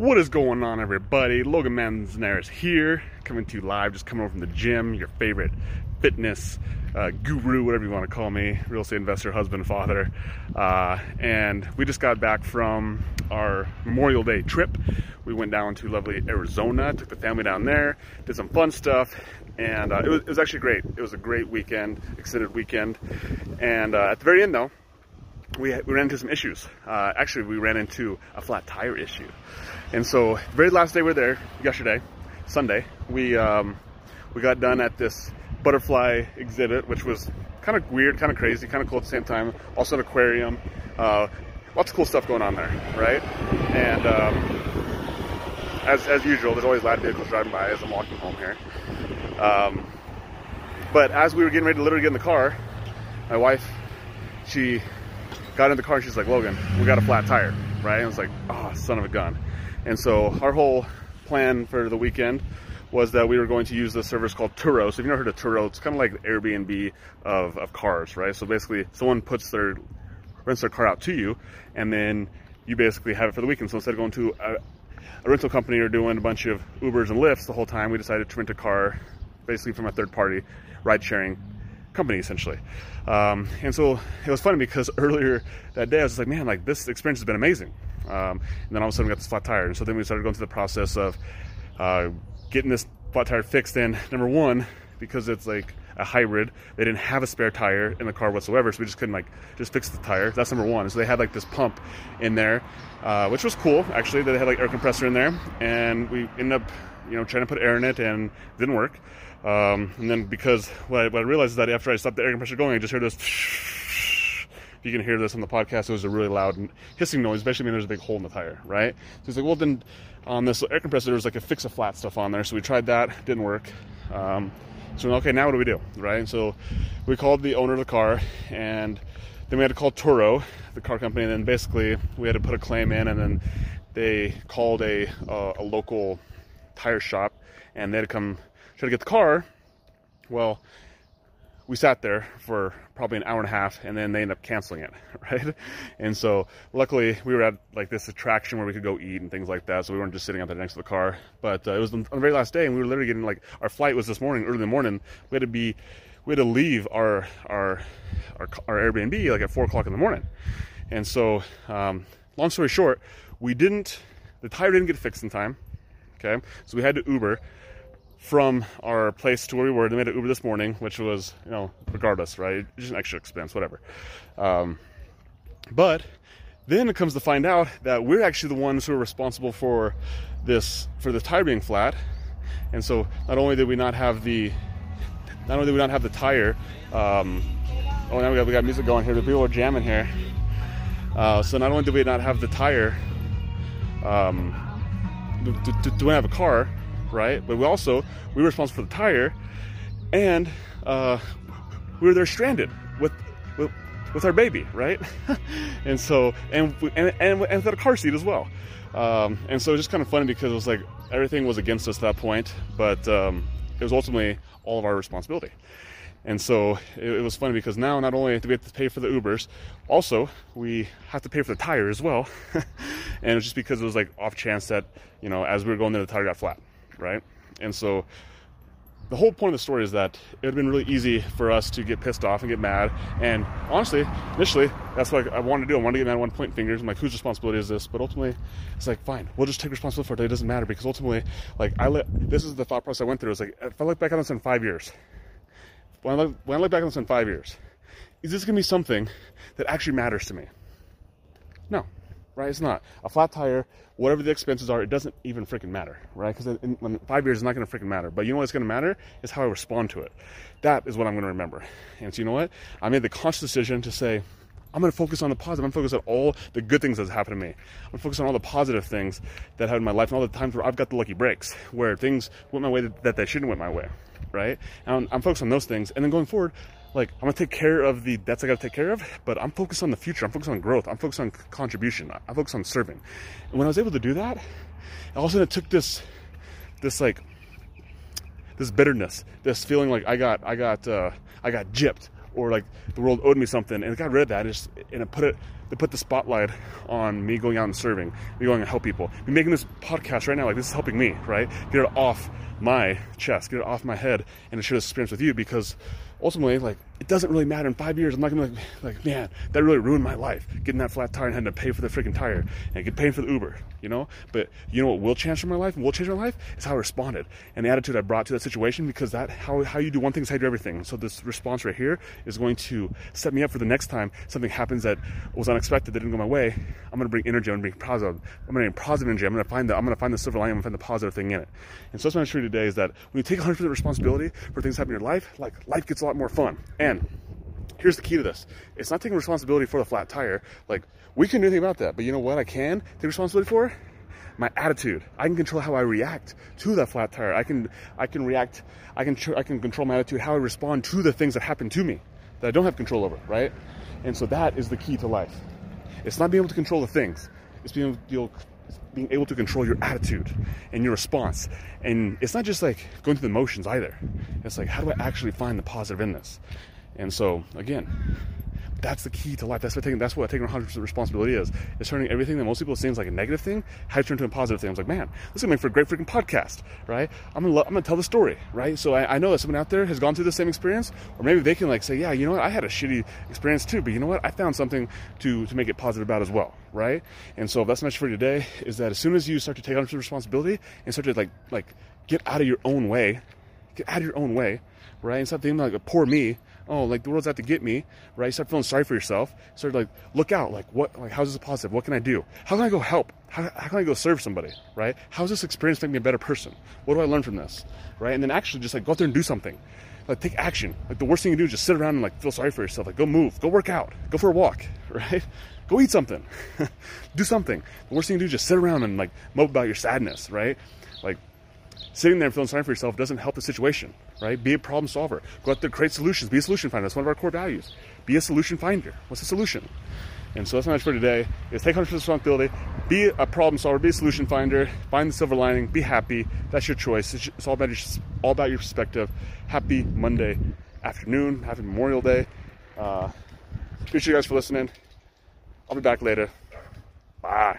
What is going on, everybody? Logan Manzanares here, coming to you live, just coming over from the gym, your favorite fitness uh, guru, whatever you want to call me, real estate investor, husband, father. Uh, and we just got back from our Memorial Day trip. We went down to lovely Arizona, took the family down there, did some fun stuff, and uh, it, was, it, was, actually great. It was a great weekend, extended weekend. And uh, at the very end, though, we, we ran into some issues. Uh, actually, we ran into a flat tire issue. And so, the very last day we were there, yesterday, Sunday, we um, we got done at this butterfly exhibit, which was kind of weird, kind of crazy, kind of cool at the same time. Also an aquarium, uh, lots of cool stuff going on there, right? And um, as as usual, there's always loud vehicles driving by as I'm walking home here. Um, but as we were getting ready to literally get in the car, my wife, she got in the car she's like, Logan, we got a flat tire, right? And I was like, oh, son of a gun. And so our whole plan for the weekend was that we were going to use this service called Turo. So if you've never heard of Turo, it's kind of like Airbnb of, of cars, right? So basically someone puts their, rents their car out to you and then you basically have it for the weekend. So instead of going to a, a rental company or doing a bunch of Ubers and Lyfts the whole time, we decided to rent a car basically from a third party ride sharing company essentially. Um, and so it was funny because earlier that day I was like, man, like this experience has been amazing. Um, and then all of a sudden we got this flat tire. And so then we started going through the process of uh, getting this flat tire fixed in. Number one, because it's like a hybrid, they didn't have a spare tire in the car whatsoever, so we just couldn't like just fix the tire. That's number one. So they had like this pump in there, uh, which was cool actually. They had like air compressor in there, and we ended up you know trying to put air in it and it didn't work. Um, and then because what I, what I, realized is that after I stopped the air compressor going, I just heard this. If you can hear this on the podcast, it was a really loud hissing noise, especially when there's a big hole in the tire, right? So he's like, well, then on this air compressor, there was like a fix a flat stuff on there. So we tried that, didn't work. Um, so okay, now what do we do, right? And So we called the owner of the car, and then we had to call Turo, the car company, and then basically we had to put a claim in, and then they called a uh, a local tire shop, and they had to come try to get the car. Well, we sat there for probably an hour and a half and then they ended up canceling it right? And so luckily we were at like this attraction where we could go eat and things like that so we weren't just sitting out there next to the car. But uh, it was on the very last day and we were literally getting like our flight was this morning early in the morning. We had to be we had to leave our our our, our airbnb like at four o'clock in the morning. And so um, long story short we didn't the tire didn't get fixed in time okay so we had to uber from our place to where we were. They made an Uber this morning, which was, you know, regardless, right? Just an extra expense, whatever. Um, but then it comes to find out that we're actually the ones who are responsible for this, for the tire being flat. And so not only did we not have the, not only did we not have the tire, um, oh, now we got, we got music going here. The people are jamming here. Uh, so not only did we not have the tire, um, do, do, do we have a car? right? But we also we were responsible for the tire, and uh, we were there stranded with with, with our baby, right? and so and and and, and without a car seat as well. Um, and so it was just kind of funny because it was like everything was against us at that point, but um, it was ultimately all of our responsibility. And so it, it, was funny because now not only do we have to pay for the Ubers, also we have to pay for the tire as well. and it was just because it was like off chance that, you know, as we were going there, the tire got flat right? And so the whole point of the story is that it would have been really easy for us to get pissed off and get mad. And honestly, initially, that's what I wanted to do. I wanted to get mad one point fingers. I'm like, whose responsibility is this? But ultimately, it's like, fine, we'll just take responsibility for it. It doesn't matter because ultimately, like, I let this is the thought process I went through. It's like, if I look back on this in five years, when I look, when I look back on this in five years, is this going to be something that actually matters to me? No, right? It's not. A flat tire, whatever the expenses are, it doesn't even freaking matter, right? Because in, in, five years, it's not going to freaking matter. But you know what's going to matter is how I respond to it. That is what I'm going to remember. And so you know what? I made the conscious decision to say, I'm going to focus on the positive. I'm going to focus on all the good things that's happened to me. I'm going to focus on all the positive things that happened in my life and all the times where I've got the lucky breaks, where things went my way that they shouldn't went my way, right? And I'm, I'm focused on those things. And then going forward, like I'm gonna take care of the debts I gotta take care of, but I'm focused on the future. I'm focused on growth. I'm focused on contribution. I'm focused on serving. And when I was able to do that, all of a sudden it took this, this like, this bitterness, this feeling like I got, I got, uh, I got gypped or like the world owed me something, and it got rid of that, and, just, and it put it, they put the spotlight on me going out and serving, me going and help people, me making this podcast right now, like this is helping me, right? Get it off my chest, get it off my head, and to share this experience with you because ultimately, like, it doesn't really matter in five years. I'm not gonna be like, like, man, that really ruined my life. Getting that flat tire and having to pay for the freaking tire and get paid for the Uber, you know? But you know what will change my life and will change my life is how I responded and the attitude I brought to that situation because that how how you do one thing is how you do everything. So this response right here is going to set me up for the next time something happens that was unexpected, that didn't go my way. I'm gonna bring energy, I'm gonna bring positive, I'm gonna bring positive energy, I'm gonna find the I'm gonna find the silver lining, I'm gonna find the positive thing in it. And so that's showing you today is that when you take 100% responsibility for things happening in your life, like life gets a lot more fun. And here's the key to this. It's not taking responsibility for the flat tire. Like we can do anything about that but you know what i can take responsibility for? My attitude. I can control how i react to that flat tire. I can i can react i can i can control my attitude how i respond to the things that happen to me that i don't have control over right? And so that is the key to life. It's not being able to control the things. It's being able being able to control your attitude and your response. And it's not just like going through the motions either. It's like, how do I actually find the positive in this? And so, again, that's the key to life. That's what taking. That's what taking 100% responsibility is. It's turning everything that most people seems like a negative thing, how to turn into a positive thing. I was like, man, this is gonna make for a great freaking podcast, right? I'm gonna, lo- I'm gonna tell the story, right? So I, I, know that someone out there has gone through the same experience, or maybe they can like say, yeah, you know what, I had a shitty experience too, but you know what, I found something to to make it positive about as well, right? And so that's my message for today is that as soon as you start to take 100% responsibility and start to like like get out of your own way, get out of your own way, right? And stop thinking like a poor me oh, like the world's out to get me, right? You start feeling sorry for yourself. Start like, look out, like what, like how's this positive? What can I do? How can I go help? How, how can I go serve somebody, right? How's this experience make me a better person? What do I learn from this, right? And then actually just like go out there and do something. Like take action. Like the worst thing you do is just sit around and like feel sorry for yourself. Like go move, go work out, go for a walk, right? Go eat something, do something. The worst thing you do is just sit around and like mope about your sadness, right? Like sitting there and feeling sorry for yourself doesn't help the situation, right? Be a problem solver. Go out there, create solutions. Be a solution finder. That's one of our core values. Be a solution finder. What's the solution? And so that's my message for today is take 100% responsibility, be a problem solver, be a solution finder, find the silver lining, be happy. That's your choice. It's all about your, all about your perspective. Happy Monday afternoon, happy Memorial Day. Uh, appreciate you guys for listening. I'll be back later. Bye.